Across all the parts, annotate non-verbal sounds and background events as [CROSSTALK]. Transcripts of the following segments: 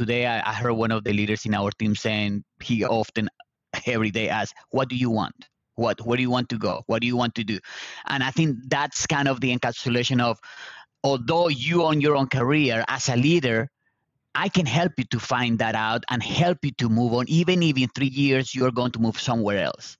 today I, I heard one of the leaders in our team saying he often every day asks, "What do you want?" what where do you want to go? What do you want to do? And i think that's kind of the encapsulation of although you own your own career as a leader i can help you to find that out and help you to move on even if in three years you're going to move somewhere else.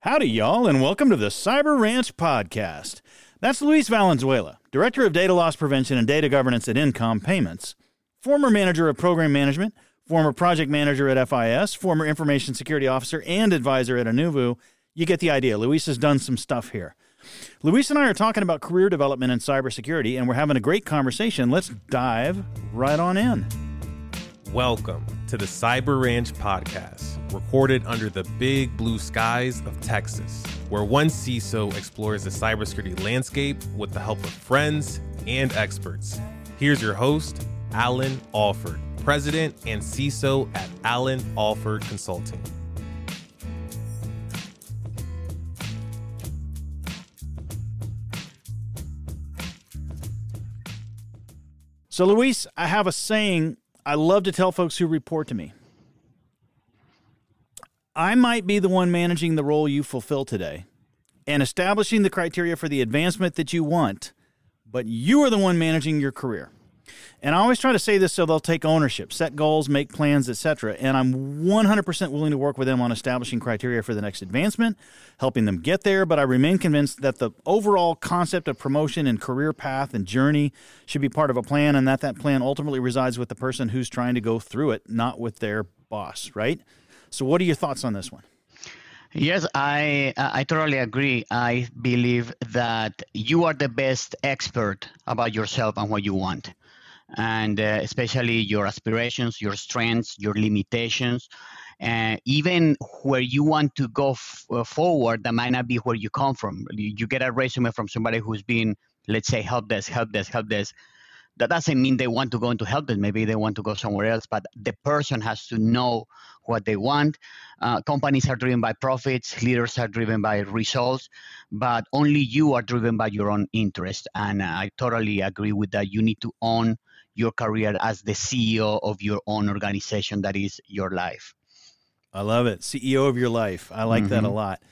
Howdy y'all and welcome to the cyber ranch podcast. That's luis valenzuela director of data loss prevention and data governance at InComm payments former manager of program management former project manager at FIS, former information security officer and advisor at Anuvu. You get the idea. Luis has done some stuff here. Luis and I are talking about career development in cybersecurity, and we're having a great conversation. Let's dive right on in. Welcome to the Cyber Ranch podcast, recorded under the big blue skies of Texas, where one CISO explores the cybersecurity landscape with the help of friends and experts. Here's your host, Allan Alford president and CISO at Allan Alford Consulting. So, Luis, I have a saying I love to tell folks who report to me. I might be the one managing the role you fulfill today and establishing the criteria for the advancement that you want, but you are the one managing your career. And I always try to say this so they'll take ownership, set goals, make plans, etc. And I'm 100% willing to work with them on establishing criteria for the next advancement, helping them get there. But I remain convinced that the overall concept of promotion and career path and journey should be part of a plan, and that that plan ultimately resides with the person who's trying to go through it, not with their boss. Right. So, what are your thoughts on this one? Yes, I I totally agree. I believe that you are the best expert about yourself and what you want and uh, especially your aspirations, your strengths, your limitations, uh, even where you want to go f- uh, forward, that might not be where you come from. You, you, get a resume from somebody who's been, let's say, help desk, help desk, help desk. That doesn't mean they want to go into help desk. Maybe they want to go somewhere else, but the person has to know what they want. Uh, companies are driven by profits, leaders are driven by results, but only you are driven by your own interest. And I totally agree with that. You need to own your career as the CEO of your own organization that is your life. I love it. CEO of your life. I like mm-hmm. that a mm-hmm. lot.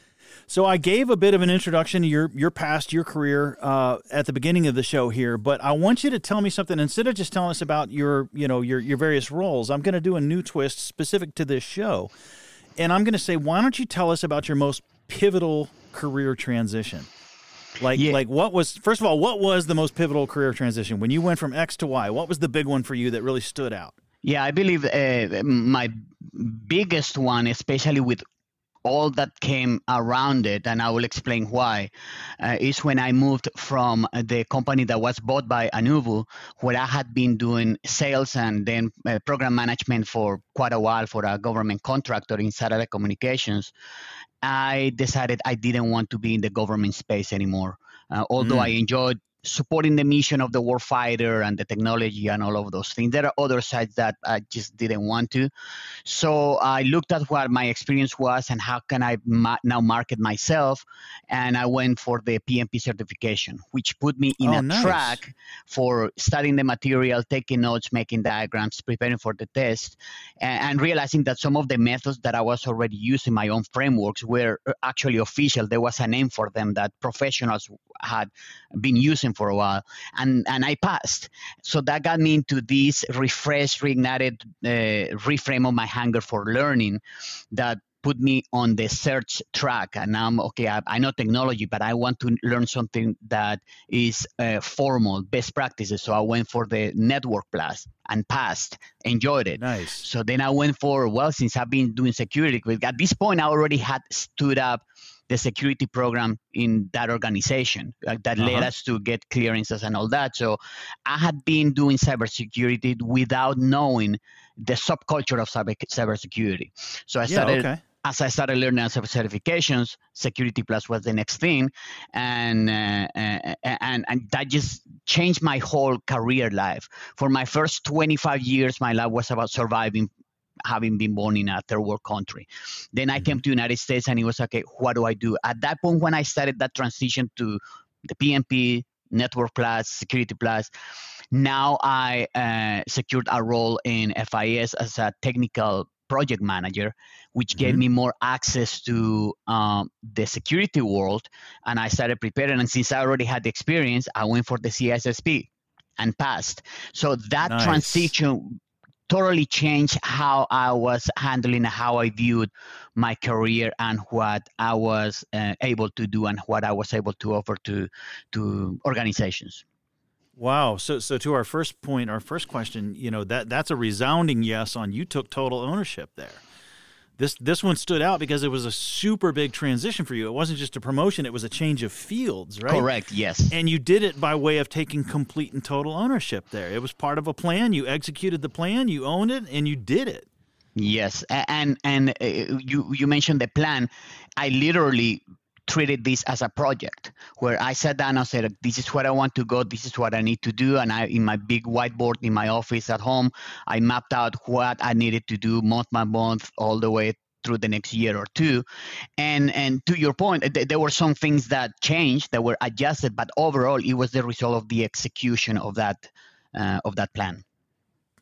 So I gave a bit of an introduction to your your past, your career uh, at the beginning of the show here, but I want you to tell me something instead of just telling us about your you know your your various roles. I'm going to do a new twist specific to this show, and I'm going to say, why don't you tell us about your most pivotal career transition? Like yeah. like what was first of all, what was the most pivotal career transition when you went from X to Y? What was the big one for you that really stood out? Yeah, I believe uh, my biggest one, especially with all that came around it, and I will explain why, uh, is when I moved from the company that was bought by Anuvu, where I had been doing sales and then uh, program management for quite a while for a government contractor in satellite communications. I decided I didn't want to be in the government space anymore. Uh, although mm. I enjoyed supporting the mission of the warfighter and the technology and all of those things. There are other sides that I just didn't want to. So I looked at what my experience was and how can I ma- now market myself. And I went for the PMP certification, which put me in oh, a nice. track for studying the material, taking notes, making diagrams, preparing for the test, and, and realizing that some of the methods that I was already using, my own frameworks, were uh, actually official. There was a name for them that professionals had been using for a while, and and I passed. So that got me into this refreshed, reignited uh, reframe of my hunger for learning that put me on the search track. And i'm okay i, I know technology but i want to learn something that is uh, formal best practices. So i went for the network plus and passed enjoyed it. Nice. So then i went for well since i've been doing security at this point i already had stood up the security program in that organization uh, that uh-huh. led us to get clearances and all that. So I had been doing cybersecurity without knowing the subculture of cyber cybersecurity. So I started. Yeah, okay. As I started learning certifications, Security Plus was the next thing, and uh, uh and and that just changed my whole career life. For my first 25 years, my life was about surviving having been born in a third world country. Then I came mm-hmm. to United States and it was okay, what do I do? At that point when I started that transition to the PMP, Network Plus, Security Plus, Now I uh, secured a role in FIS as a technical project manager, which mm-hmm. gave me more access to um, the security world. And I started preparing. And since I already had the experience, I went for the CISSP and passed. So that nice. transition totally changed how I was handling, how I viewed my career, and what I was uh, able to do, and what I was able to offer to to organizations. Wow. So so to our first point, our first question, you know, that that's a resounding yes on you took total ownership there. This this one stood out because it was a super big transition for you. It wasn't just a promotion, it was a change of fields, right? Correct, yes. And you did it by way of taking complete and total ownership there. It was part of a plan. You executed the plan, you owned it, and you did it. Yes, and and uh, you you mentioned the plan. I literally treated this as a project where I sat down and said, "This is where I want to go. This is what I need to do." And I, in my big whiteboard in my office at home, I mapped out what I needed to do month by month, all the way through the next year or two. And and to your point, th- there were some things that changed, that were adjusted, but overall, it was the result of the execution of that uh, of that plan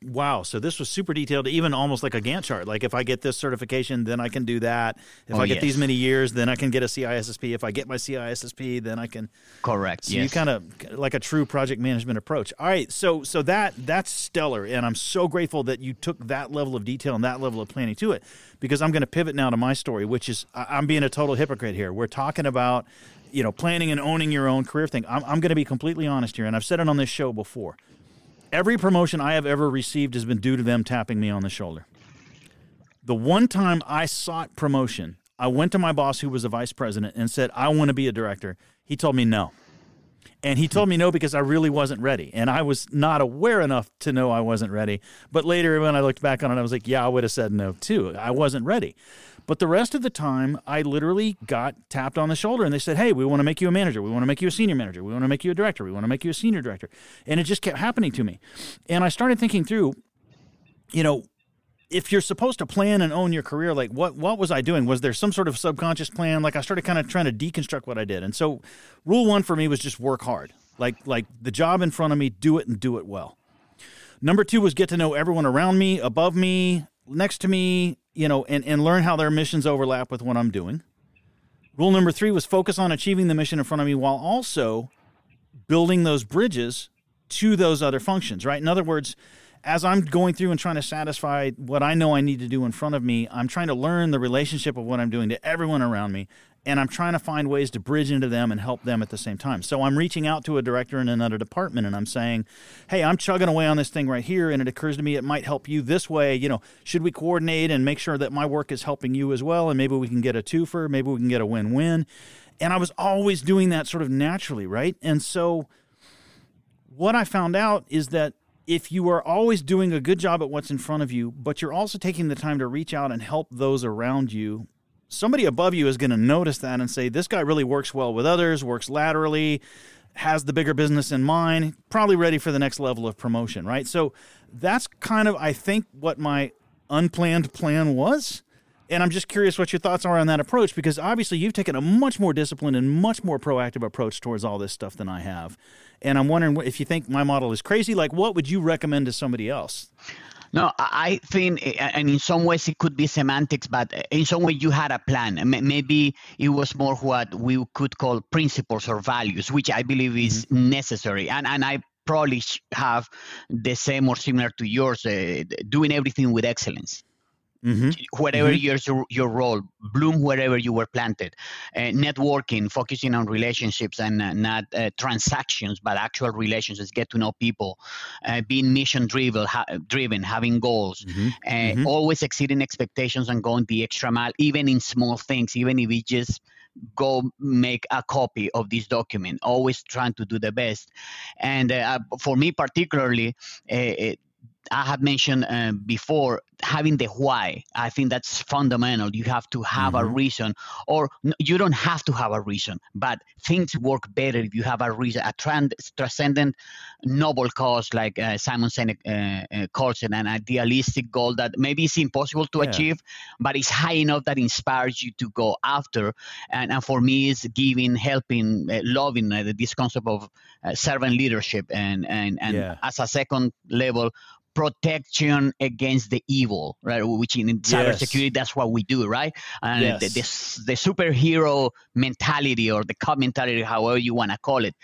wow. So this was super detailed, even almost like a Gantt chart. Like if I get this certification, then I can do that. If oh, I get yes. these many years, then I can get a CISSP. If I get my CISSP, then I can. Correct. So yes. you kind of like a true project management approach. All right. So so that that's stellar, and I'm so grateful that you took that level of detail and that level of planning to it, because I'm going to pivot now to my story, which is I'm being a total hypocrite here. We're talking about you know planning and owning your own career thing. I'm, I'm going to be completely honest here, and I've said it on this show before Every promotion I have ever received has been due to them tapping me on the shoulder. The one time I sought promotion, I went to my boss, who was a vice president, and said, I want to be a director. He told me no. And he told me no because I really wasn't ready. And I was not aware enough to know I wasn't ready. But later, when I looked back on it, I was like, yeah, I would have said no too. I wasn't ready. But the rest of the time, I literally got tapped on the shoulder and they said, Hey, we want to make you a manager. We want to make you a senior manager. We want to make you a director. We want to make you a senior director. And it just kept happening to me. And I started thinking through, you know, if you're supposed to plan and own your career, like what what was I doing? Was there some sort of subconscious plan? Like I started kind of trying to deconstruct what I did. And so rule one for me was just work hard. Like like the job in front of me, do it and do it well. Number two was get to know everyone around me, above me, next to me, you know, and, and learn how their missions overlap with what I'm doing. Rule number three was focus on achieving the mission in front of me while also building those bridges to those other functions, right? In other words, as I'm going through and trying to satisfy what I know I need to do in front of me, I'm trying to learn the relationship of what I'm doing to everyone around me and I'm trying to find ways to bridge into them and help them at the same time. So I'm reaching out to a director in another department and I'm saying, "Hey, I'm chugging away on this thing right here and it occurs to me it might help you this way, you know, should we coordinate and make sure that my work is helping you as well and maybe we can get a twofer, maybe we can get a win-win." And I was always doing that sort of naturally, right? And so what I found out is that if you are always doing a good job at what's in front of you, but you're also taking the time to reach out and help those around you somebody above you is going to notice that and say, this guy really works well with others, works laterally, has the bigger business in mind, probably ready for the next level of promotion, right? So that's kind of, I think, what my unplanned plan was. And I'm just curious what your thoughts are on that approach because obviously you've taken a much more disciplined and much more proactive approach towards all this stuff than I have. And I'm wondering if you think my model is crazy, like what would you recommend to somebody else? No, I think, and in some ways it could be semantics, but in some way you had a plan. Maybe it was more what we could call principles or values, which I believe is mm-hmm. necessary. And and I probably have the same or similar to yours, uh, doing everything with excellence. Mm-hmm. Whatever mm-hmm. your your role, bloom wherever you were planted. Uh, networking, focusing on relationships and uh, not uh, transactions, but actual relationships. Get to know people, uh, being mission driven, ha- driven, having goals, mm-hmm. Uh, mm-hmm. always exceeding expectations and going the extra mile, even in small things, even if it just go make a copy of this document always trying to do the best and uh, for me particularly uh, I have mentioned uh, before, having the why. I think that's fundamental. You have to have mm-hmm. a reason, or you don't have to have a reason, but things work better if you have a reason, a trend, transcendent, noble cause, like uh, Simon Sinek uh, uh, calls it, an idealistic goal that maybe is impossible to yeah. achieve, but it's high enough that inspires you to go after. And, and for me, it's giving, helping, uh, loving uh, this concept of servant leadership, and and and yeah. as a second level protection against the evil, right? Which in cybersecurity, yes. that's what we do, right? And yes. the, the, the, superhero mentality or the cop mentality, however you want to call it,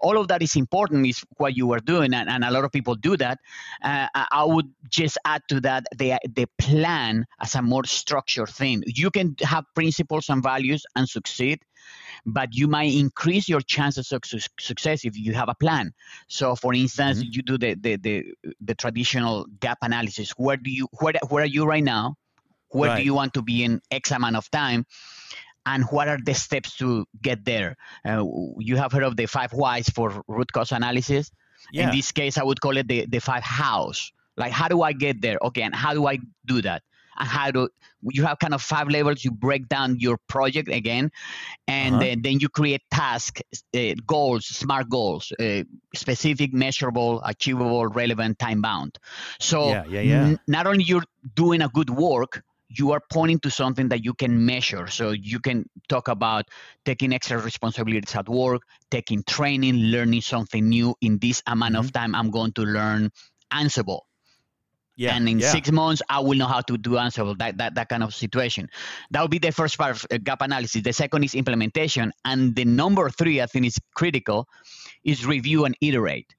all of that is important. Is what you are doing, and, and a lot of people do that. Uh, I would just add to that the the plan as a more structured thing. You can have principles and values and succeed but you might increase your chances of su- success if you have a plan. So, for instance, mm-hmm. you do the, the, the the traditional gap analysis. Where do you where where are you right now? Where right. do you want to be in X amount of time? And what are the steps to get there? Uh, you have heard of the five whys for root cause analysis. Yeah. In this case, I would call it the, the five hows. Like, how do I get there? Okay, and how do I do that? And how to you have kind of five levels you break down your project again and uh-huh. then, then you create tasks uh, goals smart goals uh, specific measurable achievable relevant time bound so yeah, yeah, yeah. N- not only you're doing a good work you are pointing to something that you can measure. So you can talk about taking extra responsibilities at work, taking training, learning something new in this amount mm-hmm. of time. I'm going to learn Ansible. Yeah, and in yeah. six months, I will know how to do Ansible, that, that, that kind of situation. That would be the first part of uh, gap analysis. The second is implementation. And the number three, I think is critical, is review and iterate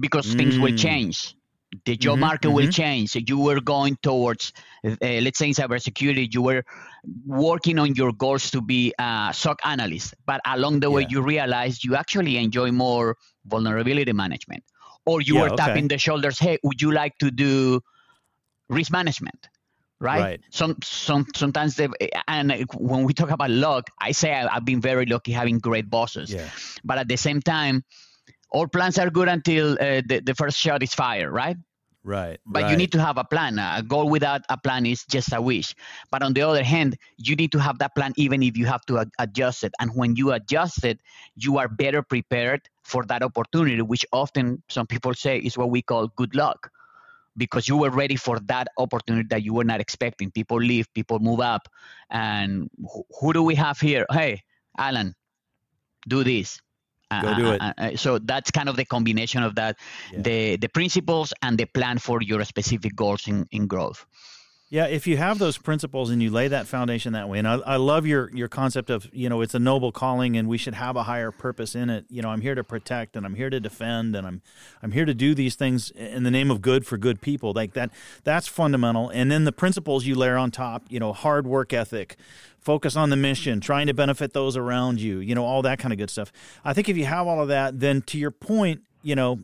because mm. things will mm. change. The job mm-hmm, market mm-hmm. will change. So you were going towards, uh, let's say in cybersecurity, you were working on your goals to be a SOC analyst, but along the way, you realized you actually enjoy more vulnerability management or you yeah, were okay. tapping the shoulders hey would you like to do risk management right, right. some some sometimes they and when we talk about luck i say I, have been very lucky having great bosses yeah. but at the same time all plans are good until uh, the, the first shot is fired right Right. But right. you need to have a plan. A goal without a plan is just a wish. But on the other hand, you need to have that plan even if you have to adjust it. And when you adjust it, you are better prepared for that opportunity, which often some people say is what we call good luck because you were ready for that opportunity that you were not expecting. People leave, people move up. And who do we have here? Hey, Allan, do this. Go do it. So that's kind of the combination of that, yeah. the the principles and the plan for your specific goals in, in growth. Yeah, if you have those principles and you lay that foundation that way, and I, I love your your concept of you know it's a noble calling and we should have a higher purpose in it. You know, I'm here to protect and I'm here to defend and I'm I'm here to do these things in the name of good for good people. Like that, that's fundamental. And then the principles you layer on top, you know, hard work ethic, focus on the mission, trying to benefit those around you, you know, all that kind of good stuff. I think if you have all of that, then to your point, you know,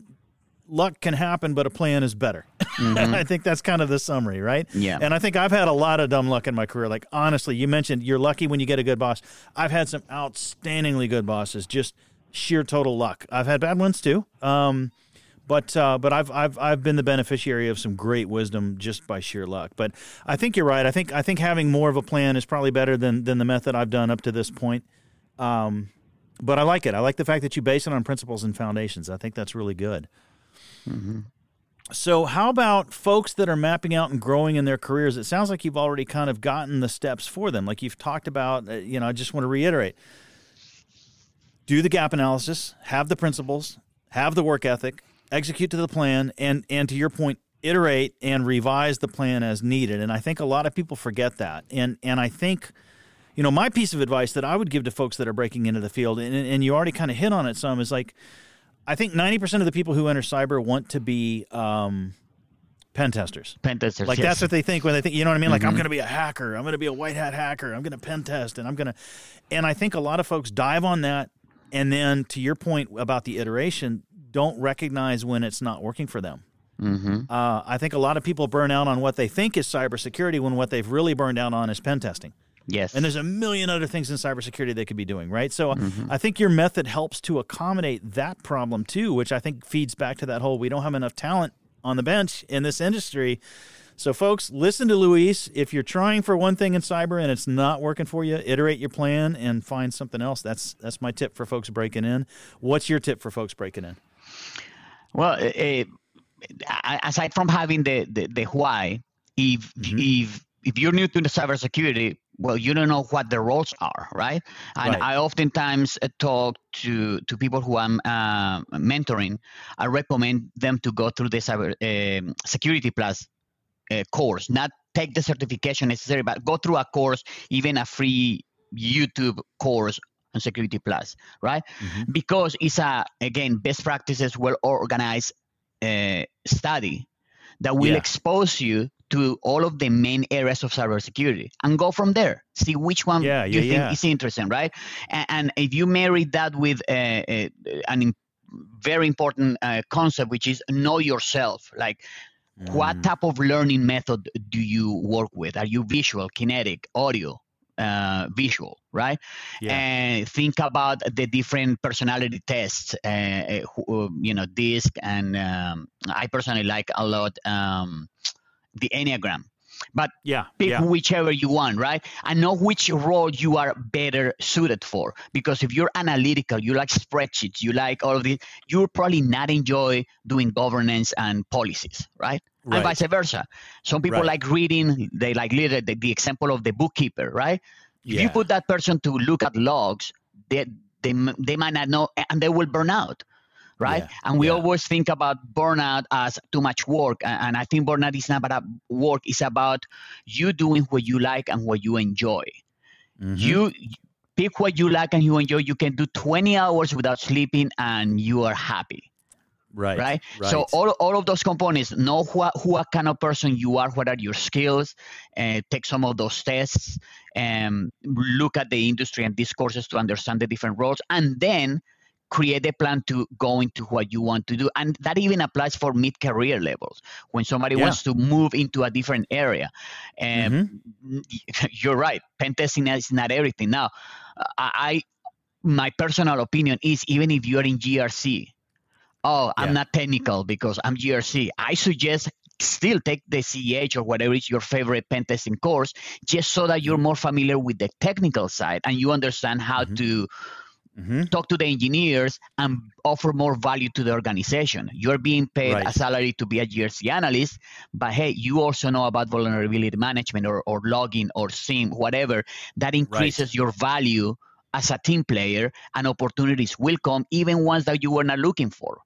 luck can happen, but a plan is better. Mm-hmm. [LAUGHS] I think that's kind of the summary, right? Yeah. And I think I've had a lot of dumb luck in my career. Like, honestly, you mentioned you're lucky when you get a good boss. I've had some outstandingly good bosses, just sheer total luck. I've had bad ones too. Um, but uh, but I've I've I've been the beneficiary of some great wisdom just by sheer luck. But I think you're right. I think I think having more of a plan is probably better than than the method I've done up to this point. Um, but I like it. I like the fact that you base it on principles and foundations. I think that's really good. Mm-hmm. So, how about folks that are mapping out and growing in their careers? It sounds like you've already kind of gotten the steps for them. Like you've talked about, uh, you know, I just want to reiterate do the gap analysis, have the principles, have the work ethic, execute to the plan, and, and to your point, iterate and revise the plan as needed. And I think a lot of people forget that. And, and I think, you know, my piece of advice that I would give to folks that are breaking into the field, and, and you already kind of hit on it some, is like, I think 90% of the people who enter cyber want to be um, pen testers. Pen testers. Like yes. that's what they think when they think, you know what I mean? Like mm-hmm. I'm going to be a hacker. I'm going to be a white hat hacker. I'm going to pen test and I'm going to and I think a lot of folks dive on that and then to your point about the iteration don't recognize when it's not working for them. Mm-hmm. Uh, I think a lot of people burn out on what they think is cybersecurity when what they've really burned out on is pen testing. Yes. And there's a million other things in cybersecurity they could be doing, right? So mm-hmm. I think your method helps to accommodate that problem too, which I think feeds back to that whole we don't have enough talent on the bench in this industry. So, folks, listen to Luis. If you're trying for one thing in cyber and it's not working for you, iterate your plan and find something else. That's that's my tip for folks breaking in. What's your tip for folks breaking in? Well, uh, aside from having the, the, the why, if mm-hmm. if if you're new to the cybersecurity, well, you don't know what the roles are, right? And right. I oftentimes uh, talk to to people who I'm uh, mentoring. I recommend them to go through the cyber uh, security plus uh, course, not take the certification necessary, but go through a course, even a free YouTube course on Security Plus, right? Mm-hmm. Because it's a again best practices, well organized uh, study that will yeah. expose you to all of the main areas of cybersecurity and go from there. See which one yeah, you yeah, think is interesting, right? And, and, if you marry that with uh, uh, an very important uh, concept, which is know yourself, like mm. what type of learning method do you work with? Are you visual, kinetic, audio? Uh, visual, right? Yeah. And think about the different personality tests, uh, uh, uh, you know, DISC, and um, I personally like a lot um, the Enneagram. But yeah, pick yeah. whichever you want, right? And know which role you are better suited for. Because if you're analytical, you like spreadsheets, you like all of this, you'll probably not enjoy doing governance and policies, right? Right. and vice versa. Some people right. like reading, they like the, the, example of the bookkeeper, right? Yeah. If you put that person to look at logs, they, they, they might not know and they will burn out. Right. Yeah. And we yeah. always think about burnout as too much work. And I think burnout is not about work, it's about you doing what you like and what you enjoy. Mm-hmm. You pick what you like and you enjoy. You can do 20 hours without sleeping and you are happy Right, right. Right. So all, all of those components, know who, who what kind of person you are, what are your skills, uh, take some of those tests, and look at the industry and discourses to understand the different roles, and then create a plan to go into what you want to do. And that even applies for mid-career levels. When somebody yeah. wants to move into a different area. And mm-hmm. [LAUGHS] you're right, pen testing is not everything. Now, I my personal opinion is even if you're in GRC, oh, I'm yeah. not technical because I'm GRC. I suggest still take the CEH or whatever is your favorite pen testing course, just so that you're more familiar with the technical side and you understand how mm-hmm. to mm-hmm. talk to the engineers and offer more value to the organization. You're being paid right. a salary to be a GRC analyst, but hey, you also know about vulnerability management or, or logging or SIEM whatever. That increases right. your value as a team player and opportunities will come, even ones that you were not looking for.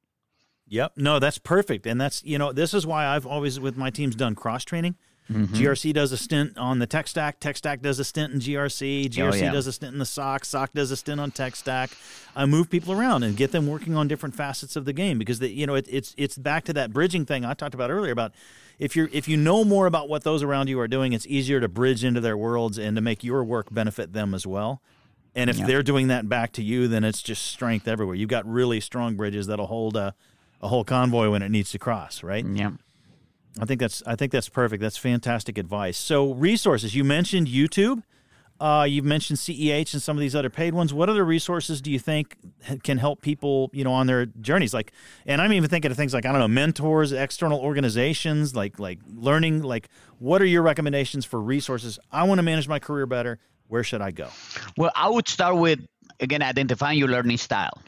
Yep. No, that's perfect. And that's, you know, this is why I've always, with my teams, done cross training. Mm-hmm. GRC does a stint on the tech stack. Tech stack does a stint in GRC. GRC oh, yeah. does a stint in the SOC. SOC does a stint on tech stack. I move people around and get them working on different facets of the game because the, you know it, it's it's back to that bridging thing I talked about earlier about if you're if you know more about what those around you are doing, it's easier to bridge into their worlds and to make your work benefit them as well. And if yeah. they're doing that back to you, then it's just strength everywhere. You've got really strong bridges that'll hold a a whole convoy when it needs to cross, right? Yeah. I think that's I think that's perfect. That's fantastic advice. So resources, you mentioned YouTube. Uh, you've mentioned CEH and some of these other paid ones. What other resources do you think can help people, you know, on their journeys? Like, and I'm even thinking of things like I don't know, mentors, external organizations, like like learning. Like, what are your recommendations for resources? I want to manage my career better. Where should I go? Well, I would start with again identifying your learning style,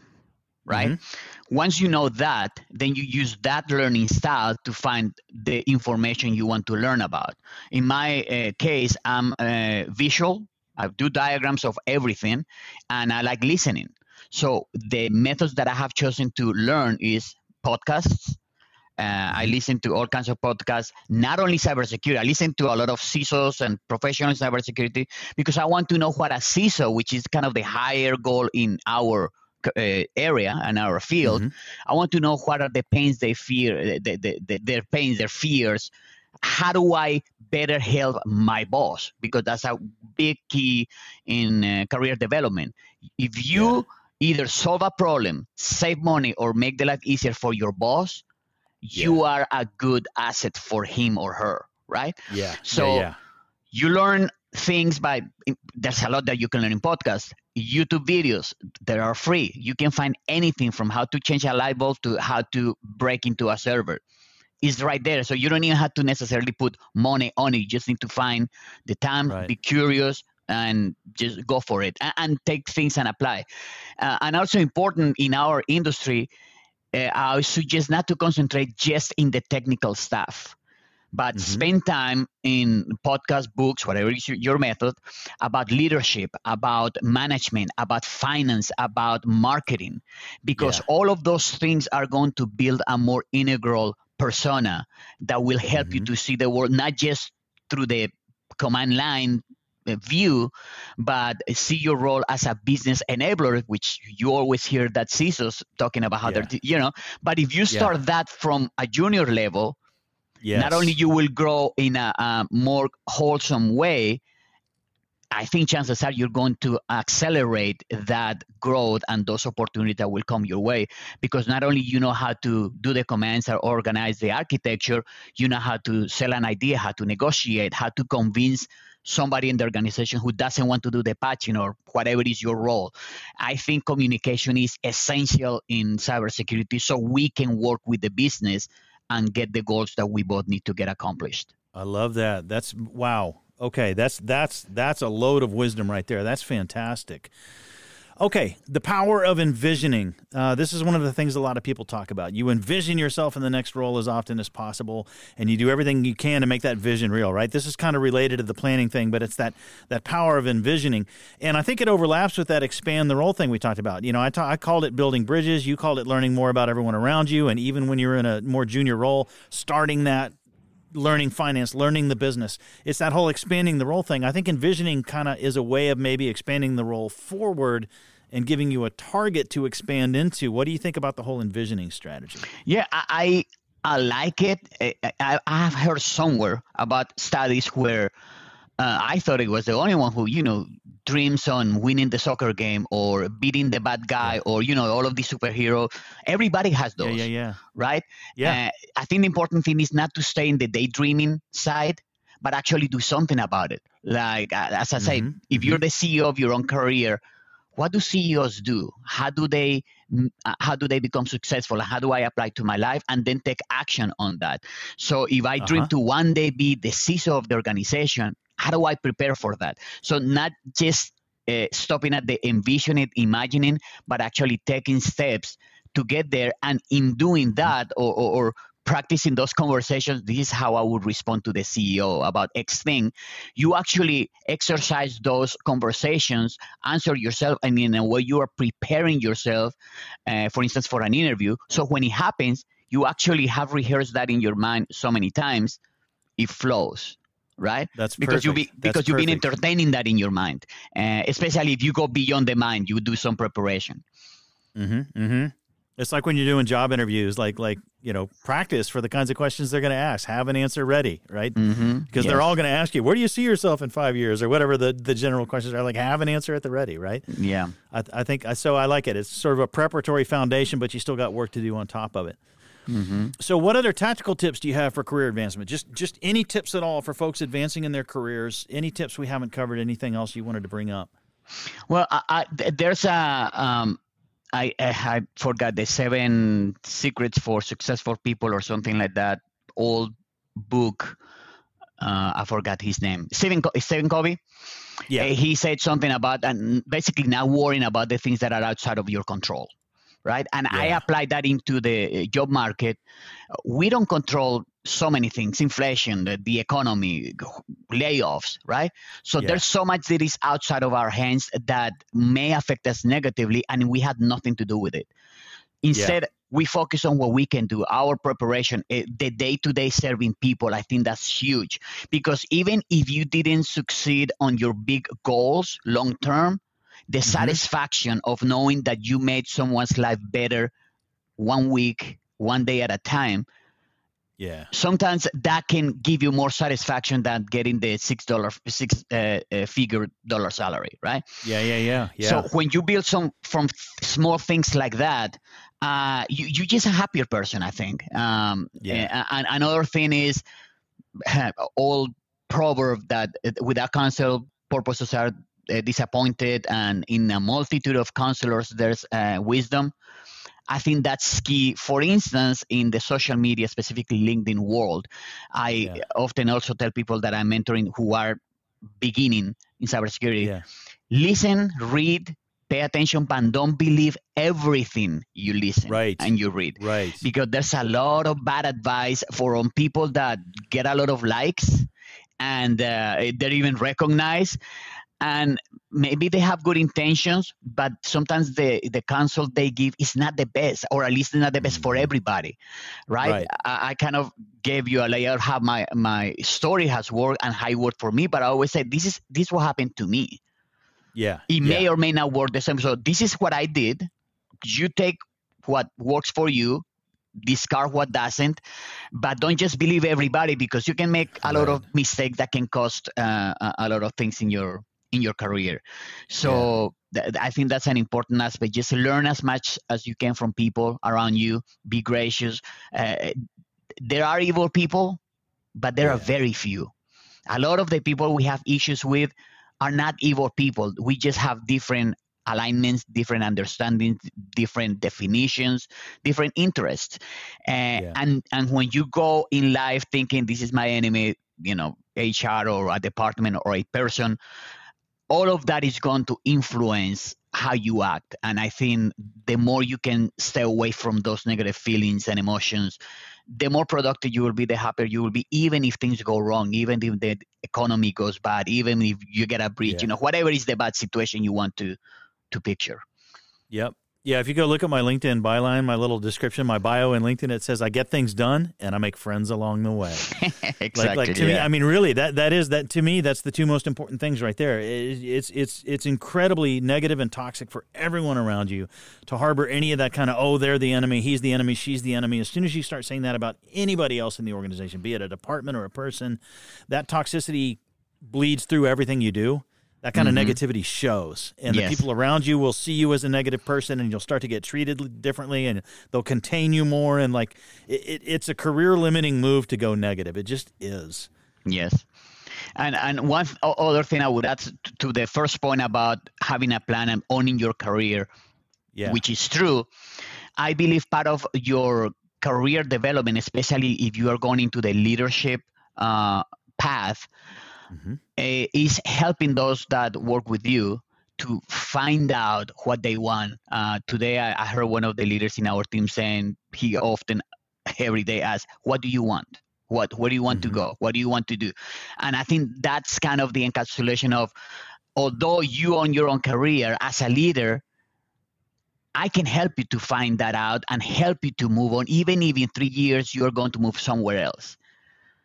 right? Mm-hmm once you know that, then you use that learning style to find the information you want to learn about. In my uh, case, I'm uh, visual. I do diagrams of everything, and I like listening. So the methods that I have chosen to learn is podcasts. Uh, I mm-hmm. listen to all kinds of podcasts, not only cybersecurity. I listen to a lot of CISOs and professional cybersecurity because I want to know what a CISO, which is kind of the higher goal in our uh, area and our field, mm-hmm. I want to know what are the pains they fear, uh, the, the, the, their pains, their fears. How do I better help my boss? Because that's a big key in uh, career development. If you yeah. either solve a problem, save money, or make the life easier for your boss, yeah. you are a good asset for him or her, right? Yeah. So yeah, you learn things by there's a lot that you can learn in podcasts youtube videos that are free you can find anything from how to change a light bulb to how to break into a server is right there. So you don't even have to necessarily put money on it. You just need to find the time, Right. be curious, and just go for it and, and take things and apply. Uh, and also important in our industry, uh, I suggest not to concentrate just in the technical stuff, but Mhm. spend time in podcast, books, whatever is your, your method, about leadership, about management, about finance, about marketing, because Yeah. all of those things are going to build a more integral persona that will help you Mhm. to see the world not just through the command line view, but see your role as a business enabler, which you always hear that CISOs talking about how Yeah. they're, you know. But if you start that from a junior level, Yes. not only you will grow in a, a more wholesome way, I think chances are you're going to accelerate that growth and those opportunities that will come your way because not only you know how to do the commands or organize the architecture, you know how to sell an idea, how to negotiate, how to convince somebody in the organization who doesn't want to do the patching or whatever is your role. I think communication is essential in cybersecurity so we can work with the business and get the goals that we both need to get accomplished. I love that. That's wow. Okay, that's that's that's a load of wisdom right there. That's fantastic. Okay, the power of envisioning. Uh, this is one of the things a lot of people talk about. You envision yourself in the next role as often as possible, and you do everything you can to make that vision real. Right? This is kind of related to the planning thing, but it's that that power of envisioning, and I think it overlaps with that expand the role thing we talked about. You know, I ta- I called it building bridges. You called it learning more about everyone around you, and even when you're in a more junior role, starting that learning finance, learning the business. It's that whole expanding the role thing. I think envisioning kind of is a way of maybe expanding the role forward and giving you a target to expand into. What do you think about the whole envisioning strategy? Yeah, I I, like it. I, I, I have heard somewhere about studies where uh, I thought it was the only one who you know dreams on winning the soccer game or beating the bad guy or you know all of the superhero. Everybody has those, Yeah, yeah, yeah. right? Yeah. Uh, I think the important thing is not to stay in the daydreaming side, but actually do something about it. Like uh, as I say, Mhm, if you're the CEO of your own career, what do CEOs do? How do they mm, uh, how do they become successful? How do I apply to my life and then take action on that? So if I dream Uh-huh. to one day be the CISO of the organization, how do I prepare for that? So not just uh, stopping at the envisioning, imagining, but actually taking steps to get there. And in doing that, or, or, or practicing those conversations, this is how I would respond to the CEO about X thing. You actually exercise those conversations, answer yourself, and in a way you are preparing yourself, uh, for instance, for an interview. So when it happens, you actually have rehearsed that in your mind so many times, it flows. Right, That's because you be perfect. That's because you've been entertaining that in your mind, uh, especially if you go beyond the mind, you do some preparation. Mm-hmm. Mm-hmm. It's like when you're doing job interviews, like like you know, practice for the kinds of questions they're going to ask. Have an answer ready, right? Mm-hmm. Because they're all going to ask you, "Where do you see yourself in five years?" or whatever the the general questions are. Like, have an answer at the ready, right? yeah. I, I think so. I like it. It's sort of a preparatory foundation, but you still got work to do on top of it. Mm-hmm. So, what other tactical tips do you have for career advancement? Just just any tips at all for folks advancing in their careers? Any tips we haven't covered? Anything else you wanted to bring up? Well, I, I, there's a um, I, I I forgot the seven secrets for successful people or something like that. Old book. Uh, I forgot his name. Stephen Stephen Covey. Yeah. Uh, he said something about and basically not worrying about the things that are outside of your control, right? And I Yeah. applied that into the uh, job market. We don't control so many things: inflation, the, the economy, layoffs, right? So Yeah. there's so much that is outside of our hands that may affect us negatively, and we had nothing to do with it. Instead, we focus on what we can do, our preparation, eh, the day-to-day serving people. I think that's huge because even if you didn't succeed on your big goals long term, the satisfaction of knowing that you made someone's life better one week, one day at a time, Yeah. sometimes that can give you more satisfaction than getting the six dollar six uh, uh, figure dollar salary, right? Yeah. Yeah. Yeah. Yeah. So when you build some from small things like that, uh, you you're just a happier person, I think. Um, Yeah. a- And another thing is [LAUGHS] old proverb that uh, without counsel, purposes are uh, disappointed, and in a multitude of counselors, there's uh, wisdom. I think that's key. For instance, in the social media, specifically LinkedIn world, I Yeah. often also tell people that I'm mentoring who are beginning in cybersecurity Yeah. listen, read, pay attention, but don't believe everything you listen Right. and you read. Right. Because there's a lot of bad advice from people that get a lot of likes and uh, they're even recognized. And maybe they have good intentions, but sometimes the, the counsel they give is not the best, or at least not the best for Mhm. everybody, right? Right. I, I kind of gave you a layer how my, my story has worked and how it worked for me, but I always say this is this what happened to me Yeah. it yeah. may or may not work the same. So this is what I did. You take what works for you, discard what doesn't, but don't just believe everybody because you can make a lot of mistakes that can cost uh, a a lot of things in your in your career. So th- I think that's an important aspect. Just learn as much as you can from people around you. Be gracious. Uh, there are evil people, but there are very few. A lot of the people we have issues with are not evil people. We just have different alignments, different understandings, different definitions, different interests. Uh, Yeah. And and when you go in life thinking this is my enemy, you know, HR or a department or a person, all of that is going to influence how you act. And I think the more you can stay away from those negative feelings and emotions, the more productive you will be, the happier you will be, even if things go wrong, even if the economy goes bad, even if you get a breach, Yeah. you know, whatever is the bad situation you want to to picture. Yep. Yeah, if you go look at my LinkedIn byline, my little description, my bio in LinkedIn, it says I get things done and I make friends along the way. exactly. [LAUGHS] like, like to me, yeah. I mean, really, that that is that to me, that's the two most important things right there. It- it's it's it's incredibly negative and toxic for everyone around you to harbor any of that kind of oh, they're the enemy, he's the enemy, she's the enemy. As soon as you start saying that about anybody else in the organization, be it a department or a person, that toxicity bleeds through everything you do. That kind Mhm. of negativity shows, and Yes. the people around you will see you as a negative person, and you'll start to get treated differently, and they'll contain you more. And like, it, it, it's a career limiting move to go negative. It just is. Yes. And and one th- other thing I would add to the first point about having a plan and owning your career, Yeah. which is true. I believe part of your career development, especially if you are going into the leadership uh, path, Mhm. uh, is helping those that work with you to find out what they want. Uh, today, I, I heard one of the leaders in our team saying he often every day asks, "What do you want? What where do you want Mhm. to go? What do you want to do?" And I think that's kind of the encapsulation of, although you own your own career as a leader. I can help you to find that out and help you to move on, even if in three years you're going to move somewhere else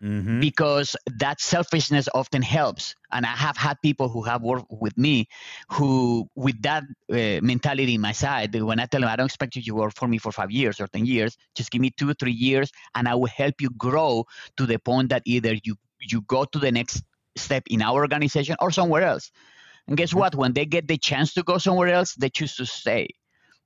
Mhm. because that selfishness often helps. And I have had people who have worked with me who, with that uh, mentality in my side, when I tell them, I don't expect you to work for me for five years or 10 years, just give me two, three years, and I will help you grow to the point that either you, you go to the next step in our organization or somewhere else. And guess Mhm. what? When they get the chance to go somewhere else, they choose to stay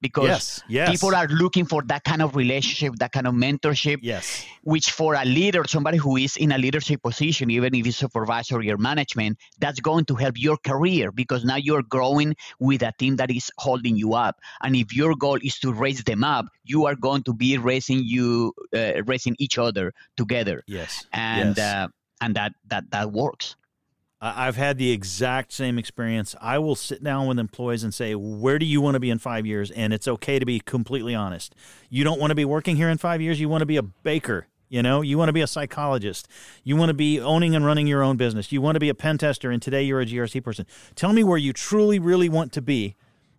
because yes. Yes. people are looking for that kind of relationship, that kind of mentorship Yes. which for a leader, somebody who is in a leadership position, even if it's supervisory or management, that's going to help your career because now you're growing with a team that is holding you up. And if your goal is to raise them up, you are going to be raising you, uh, raising each other together, Yes. and Yes. uh, and that that that works. I've had the exact same experience. I will sit down with employees and say, Where do you want to be in five years? And it's okay to be completely honest. You don't want to be working here in five years. You want to be a baker. You know, you want to be a psychologist. You want to be owning and running your own business. You want to be a pen tester. And today you're a GRC person. Tell me where you truly, really want to be.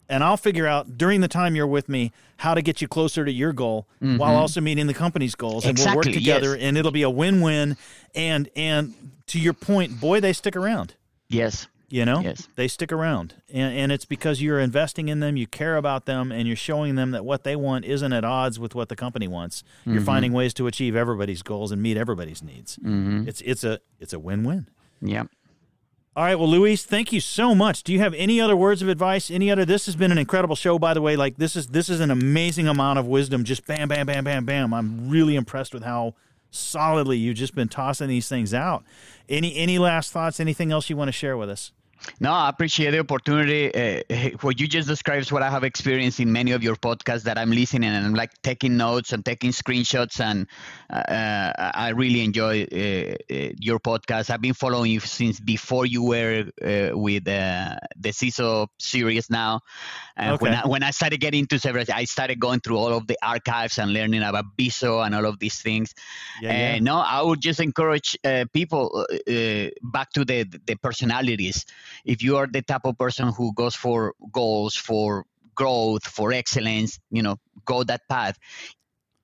And I'll figure out during the time you're with me how to get you closer to your goal while also meeting the company's goals. And we'll work together yes. and it'll be a win-win. And and to your point, boy, they stick around. Yes. You know, Yes. they stick around, and, and it's because you're investing in them, you care about them, and you're showing them that what they want isn't at odds with what the company wants. You're finding ways to achieve everybody's goals and meet everybody's needs. Mm-hmm. It's it's a it's a win-win. Yeah. All right, well, Luis, thank you so much. Do you have any other words of advice? Any other? This has been an incredible show, by the way. Like this is this is an amazing amount of wisdom. Just bam, bam, bam, bam, bam. I'm really impressed with how solidly you've just been tossing these things out. Any any last thoughts? Anything else you want to share with us? No, I appreciate the opportunity. Uh, what you just described is what I have experienced in many of your podcasts that I'm listening and I'm like taking notes and taking screenshots. And uh, I really enjoy uh, uh your podcast. I've been following you since before you were uh, with uh, the CISO series now. Okay. When, I, when I started getting into cyber, I started going through all of the archives and learning about BISO and all of these things. Yeah, yeah. No, I would just encourage people back to the, the personalities if you are the type of person who goes for goals, for growth, for excellence, you know, go that path.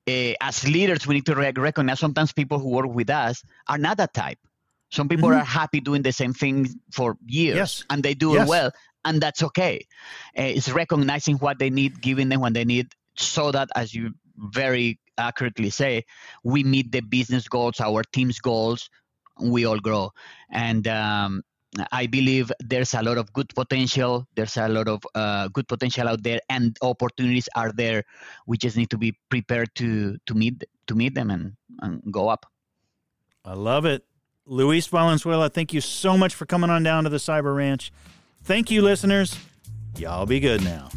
Uh, as leaders, we need to recognize sometimes people who work with us are not that type. Some people mm-hmm. are happy doing the same thing for years yes. and they do yes. it well, and that's okay. Uh, it's recognizing what they need, giving them what they need, so that, as you very accurately say, we meet the business goals, our team's goals, we all grow. And um, I believe there's a lot of good potential. There's a lot of uh, good potential out there, and opportunities are there. We just need to be prepared to to meet to meet them and, and go up. I love it, Luis Valenzuela. Thank you so much for coming on down to the Cyber Ranch. Thank you, listeners. Y'all be good now.